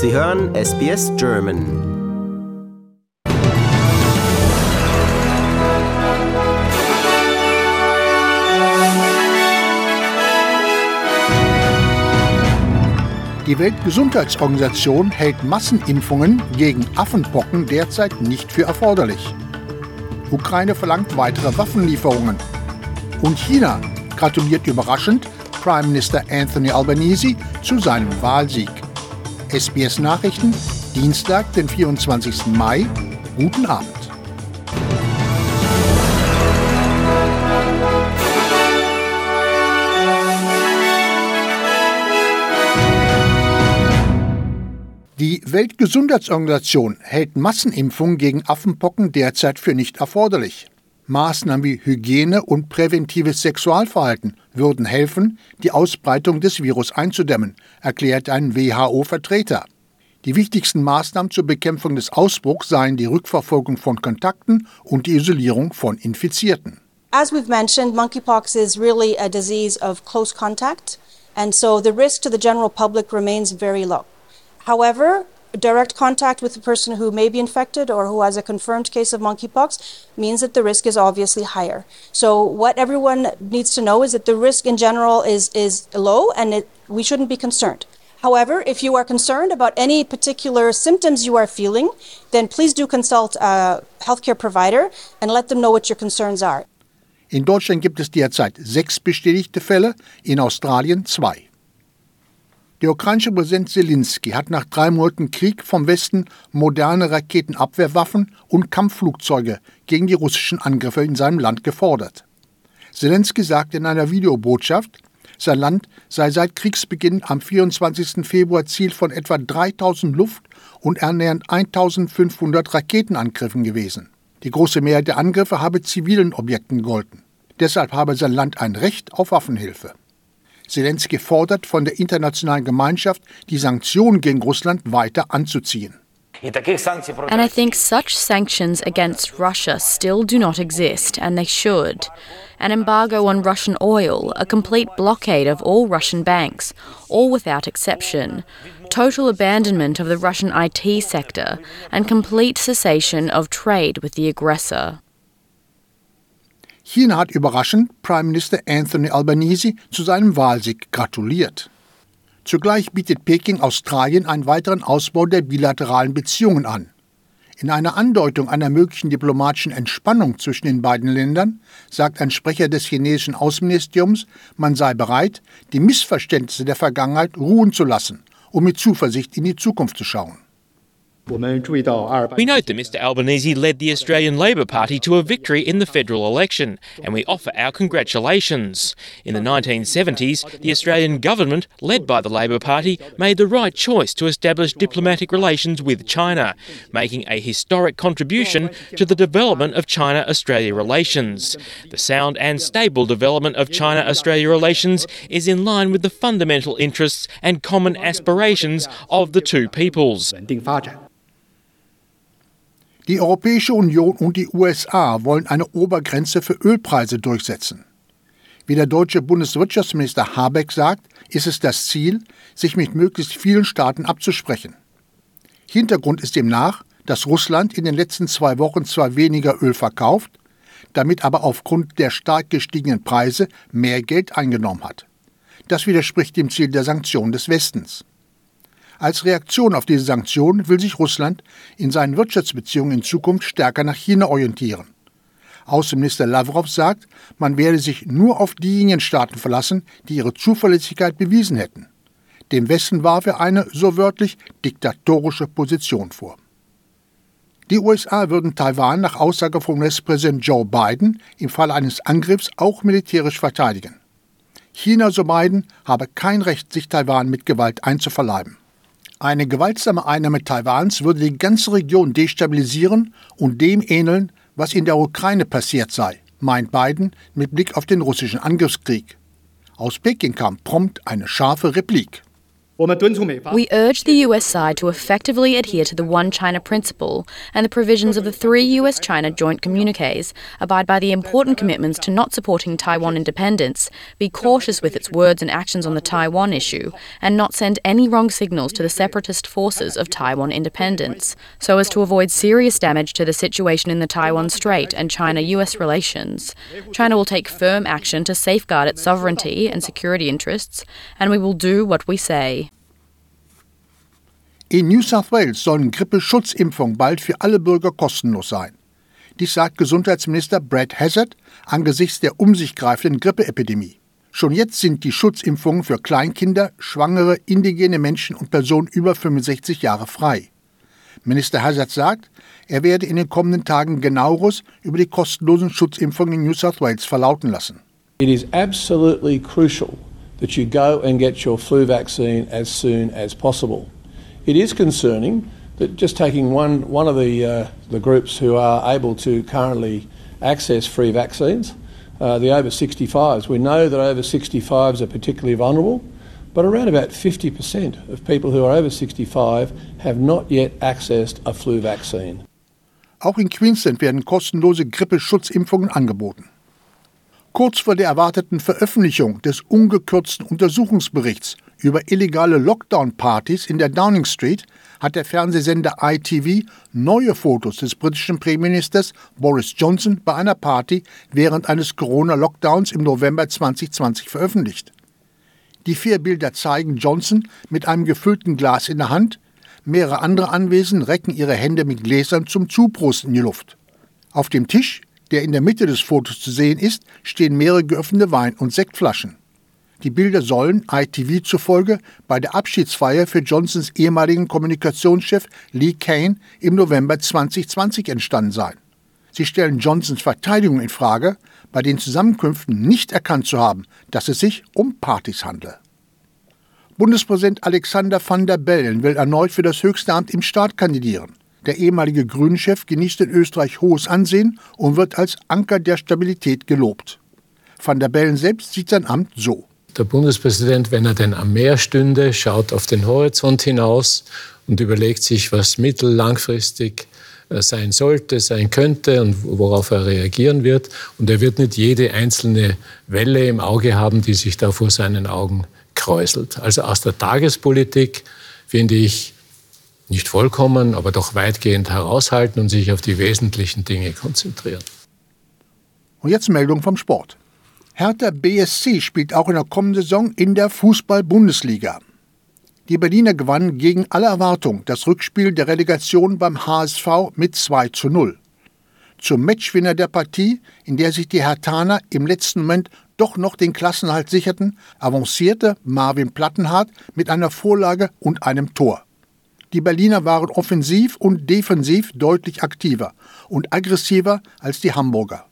Sie hören SBS German. Die Weltgesundheitsorganisation hält Massenimpfungen gegen Affenpocken derzeit nicht für erforderlich. Ukraine verlangt weitere Waffenlieferungen. Und China gratuliert überraschend Prime Minister Anthony Albanese zu seinem Wahlsieg. SBS Nachrichten, Dienstag, den 24. Mai. Guten Abend. Die Weltgesundheitsorganisation hält Massenimpfungen gegen Affenpocken derzeit für nicht erforderlich. Maßnahmen wie Hygiene und präventives Sexualverhalten würden helfen, die Ausbreitung des Virus einzudämmen, erklärt ein WHO-Vertreter. Die wichtigsten Maßnahmen zur Bekämpfung des Ausbruchs seien die Rückverfolgung von Kontakten und die Isolierung von Infizierten. As we've mentioned, monkeypox is really a disease of close contact, and so the risk to the general public remains very low. However, direct contact with a person who may be infected or who has a confirmed case of monkeypox means that the risk is obviously higher. So what everyone needs to know is that the risk in general is is low and it, we shouldn't be concerned. However, if you are concerned about any particular symptoms you are feeling, then please do consult a healthcare provider and let them know what your concerns are. In Deutschland gibt es derzeit sechs bestätigte Fälle, in Australien zwei. Der ukrainische Präsident Zelensky hat nach drei Monaten Krieg vom Westen moderne Raketenabwehrwaffen und Kampfflugzeuge gegen die russischen Angriffe in seinem Land gefordert. Zelensky sagte in einer Videobotschaft, sein Land sei seit Kriegsbeginn am 24. Februar Ziel von etwa 3000 Luft- und annähernd 1500 Raketenangriffen gewesen. Die große Mehrheit der Angriffe habe zivilen Objekten gegolten. Deshalb habe sein Land ein Recht auf Waffenhilfe. Zelensky fordert von der internationalen Gemeinschaft, die Sanktionen gegen Russland weiter anzuziehen. And I think such sanctions against Russia still do not exist, and they should. An embargo on Russian oil, a complete blockade of all Russian banks, all without exception, total abandonment of the Russian IT sector, and complete cessation of trade with the aggressor. China hat überraschend Prime Minister Anthony Albanese zu seinem Wahlsieg gratuliert. Zugleich bietet Peking Australien einen weiteren Ausbau der bilateralen Beziehungen an. In einer Andeutung einer möglichen diplomatischen Entspannung zwischen den beiden Ländern sagt ein Sprecher des chinesischen Außenministeriums, man sei bereit, die Missverständnisse der Vergangenheit ruhen zu lassen, um mit Zuversicht in die Zukunft zu schauen. We note that Mr Albanese led the Australian Labor Party to a victory in the federal election, and we offer our congratulations. In the 1970s, the Australian government, led by the Labor Party, made the right choice to establish diplomatic relations with China, making a historic contribution to the development of China Australia relations. The sound and stable development of China Australia relations is in line with the fundamental interests and common aspirations of the two peoples. Die Europäische Union und die USA wollen eine Obergrenze für Ölpreise durchsetzen. Wie der deutsche Bundeswirtschaftsminister Habeck sagt, ist es das Ziel, sich mit möglichst vielen Staaten abzusprechen. Hintergrund ist demnach, dass Russland in den letzten zwei Wochen zwar weniger Öl verkauft, damit aber aufgrund der stark gestiegenen Preise mehr Geld eingenommen hat. Das widerspricht dem Ziel der Sanktionen des Westens. Als Reaktion auf diese Sanktionen will sich Russland in seinen Wirtschaftsbeziehungen in Zukunft stärker nach China orientieren. Außenminister Lavrov sagt, man werde sich nur auf diejenigen Staaten verlassen, die ihre Zuverlässigkeit bewiesen hätten. Dem Westen warf er eine, so wörtlich, diktatorische Position vor. Die USA würden Taiwan nach Aussage von US-Präsident Joe Biden im Falle eines Angriffs auch militärisch verteidigen. China, so Biden, habe kein Recht, sich Taiwan mit Gewalt einzuverleiben. Eine gewaltsame Einnahme Taiwans würde die ganze Region destabilisieren und dem ähneln, was in der Ukraine passiert sei, meint Biden mit Blick auf den russischen Angriffskrieg. Aus Peking kam prompt eine scharfe Replik. We urge the US side to effectively adhere to the One China principle and the provisions of the three US China joint communiques, abide by the important commitments to not supporting Taiwan independence, be cautious with its words and actions on the Taiwan issue, and not send any wrong signals to the separatist forces of Taiwan independence, so as to avoid serious damage to the situation in the Taiwan Strait and China US relations. China will take firm action to safeguard its sovereignty and security interests, and we will do what we say. In New South Wales sollen Grippeschutzimpfungen bald für alle Bürger kostenlos sein. Dies sagt Gesundheitsminister Brad Hazard angesichts der um sich greifenden Grippeepidemie. Schon jetzt sind die Schutzimpfungen für Kleinkinder, Schwangere, indigene Menschen und Personen über 65 Jahre frei. Minister Hazard sagt, er werde in den kommenden Tagen genaueres über die kostenlosen Schutzimpfungen in New South Wales verlauten lassen. It is absolutely crucial that you go and get your flu vaccine as soon as possible. It is concerning that just taking one, one of the, uh, the groups who are able to currently access free vaccines, uh, the over 65s, we know that over 65s are particularly vulnerable, but around about 50% of people who are over 65 have not yet accessed a flu vaccine. Auch in Queensland werden kostenlose Grippeschutzimpfungen angeboten. Kurz vor der erwarteten Veröffentlichung des ungekürzten Untersuchungsberichts über illegale Lockdown-Partys in der Downing Street hat der Fernsehsender ITV neue Fotos des britischen Premierministers Boris Johnson bei einer Party während eines Corona-Lockdowns im November 2020 veröffentlicht. Die vier Bilder zeigen Johnson mit einem gefüllten Glas in der Hand, mehrere andere Anwesende recken ihre Hände mit Gläsern zum Zuprosten in die Luft. Auf dem Tisch, der in der Mitte des Fotos zu sehen ist, stehen mehrere geöffnete Wein- und Sektflaschen. Die Bilder sollen ITV zufolge bei der Abschiedsfeier für Johnsons ehemaligen Kommunikationschef Lee Kane im November 2020 entstanden sein. Sie stellen Johnsons Verteidigung in Frage, bei den Zusammenkünften nicht erkannt zu haben, dass es sich um Partys handle. Bundespräsident Alexander van der Bellen will erneut für das höchste Amt im Staat kandidieren. Der ehemalige Grünenchef genießt in Österreich hohes Ansehen und wird als Anker der Stabilität gelobt. Van der Bellen selbst sieht sein Amt so. Der Bundespräsident, wenn er denn am Meer stünde, schaut auf den Horizont hinaus und überlegt sich, was mittel-, langfristig äh, sein sollte, sein könnte und worauf er reagieren wird. Und er wird nicht jede einzelne Welle im Auge haben, die sich da vor seinen Augen kräuselt. Also aus der Tagespolitik finde ich nicht vollkommen, aber doch weitgehend heraushalten und sich auf die wesentlichen Dinge konzentrieren. Und jetzt Meldung vom Sport. Hertha BSC spielt auch in der kommenden Saison in der Fußball-Bundesliga. Die Berliner gewannen gegen alle Erwartung das Rückspiel der Relegation beim HSV mit 2 zu 0. Zum Matchwinner der Partie, in der sich die Hertaner im letzten Moment doch noch den Klassenhalt sicherten, avancierte Marvin Plattenhardt mit einer Vorlage und einem Tor. Die Berliner waren offensiv und defensiv deutlich aktiver und aggressiver als die Hamburger.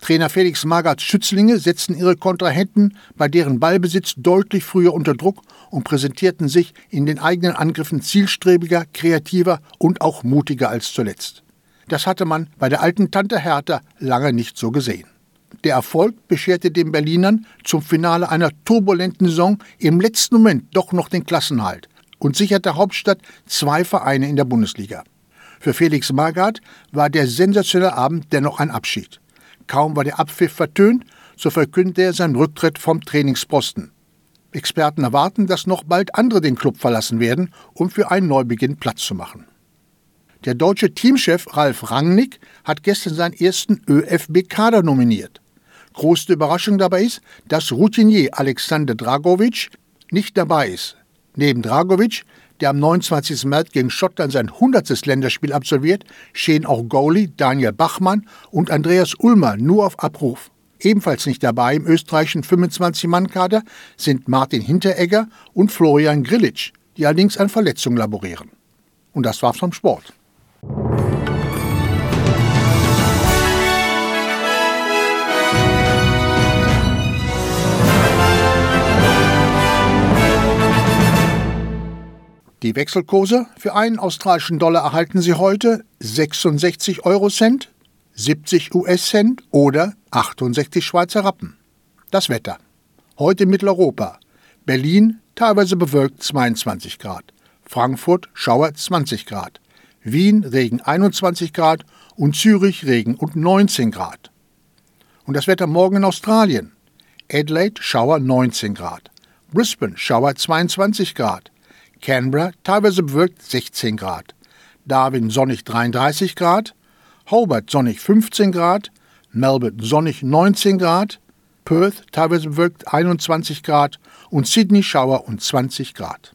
Trainer Felix Magerts Schützlinge setzten ihre Kontrahenten bei deren Ballbesitz deutlich früher unter Druck und präsentierten sich in den eigenen Angriffen zielstrebiger, kreativer und auch mutiger als zuletzt. Das hatte man bei der alten Tante Hertha lange nicht so gesehen. Der Erfolg bescherte den Berlinern zum Finale einer turbulenten Saison im letzten Moment doch noch den Klassenhalt und sicherte Hauptstadt zwei Vereine in der Bundesliga. Für Felix Magath war der sensationelle Abend dennoch ein Abschied. Kaum war der Abpfiff vertönt, so verkündete er seinen Rücktritt vom Trainingsposten. Experten erwarten, dass noch bald andere den Club verlassen werden, um für einen Neubeginn Platz zu machen. Der deutsche Teamchef Ralf Rangnick hat gestern seinen ersten ÖFB-Kader nominiert. Große Überraschung dabei ist, dass Routinier Alexander Dragovic nicht dabei ist. Neben Dragovic der am 29. März gegen Schottland sein 100. Länderspiel absolviert, stehen auch Goalie Daniel Bachmann und Andreas Ulmer nur auf Abruf. Ebenfalls nicht dabei im österreichischen 25-Mann-Kader sind Martin Hinteregger und Florian Grillitsch, die allerdings an Verletzungen laborieren. Und das war's vom Sport. Die Wechselkurse für einen australischen Dollar erhalten Sie heute 66 Eurocent, 70 US-Cent oder 68 Schweizer Rappen. Das Wetter. Heute in Mitteleuropa. Berlin teilweise bewölkt 22 Grad. Frankfurt Schauer 20 Grad. Wien Regen 21 Grad und Zürich Regen und 19 Grad. Und das Wetter morgen in Australien. Adelaide Schauer 19 Grad. Brisbane Schauer 22 Grad. Canberra teilweise bewölkt 16 Grad. Darwin sonnig 33 Grad. Hobart sonnig 15 Grad. Melbourne sonnig 19 Grad. Perth teilweise bewölkt 21 Grad und Sydney Schauer und 20 Grad.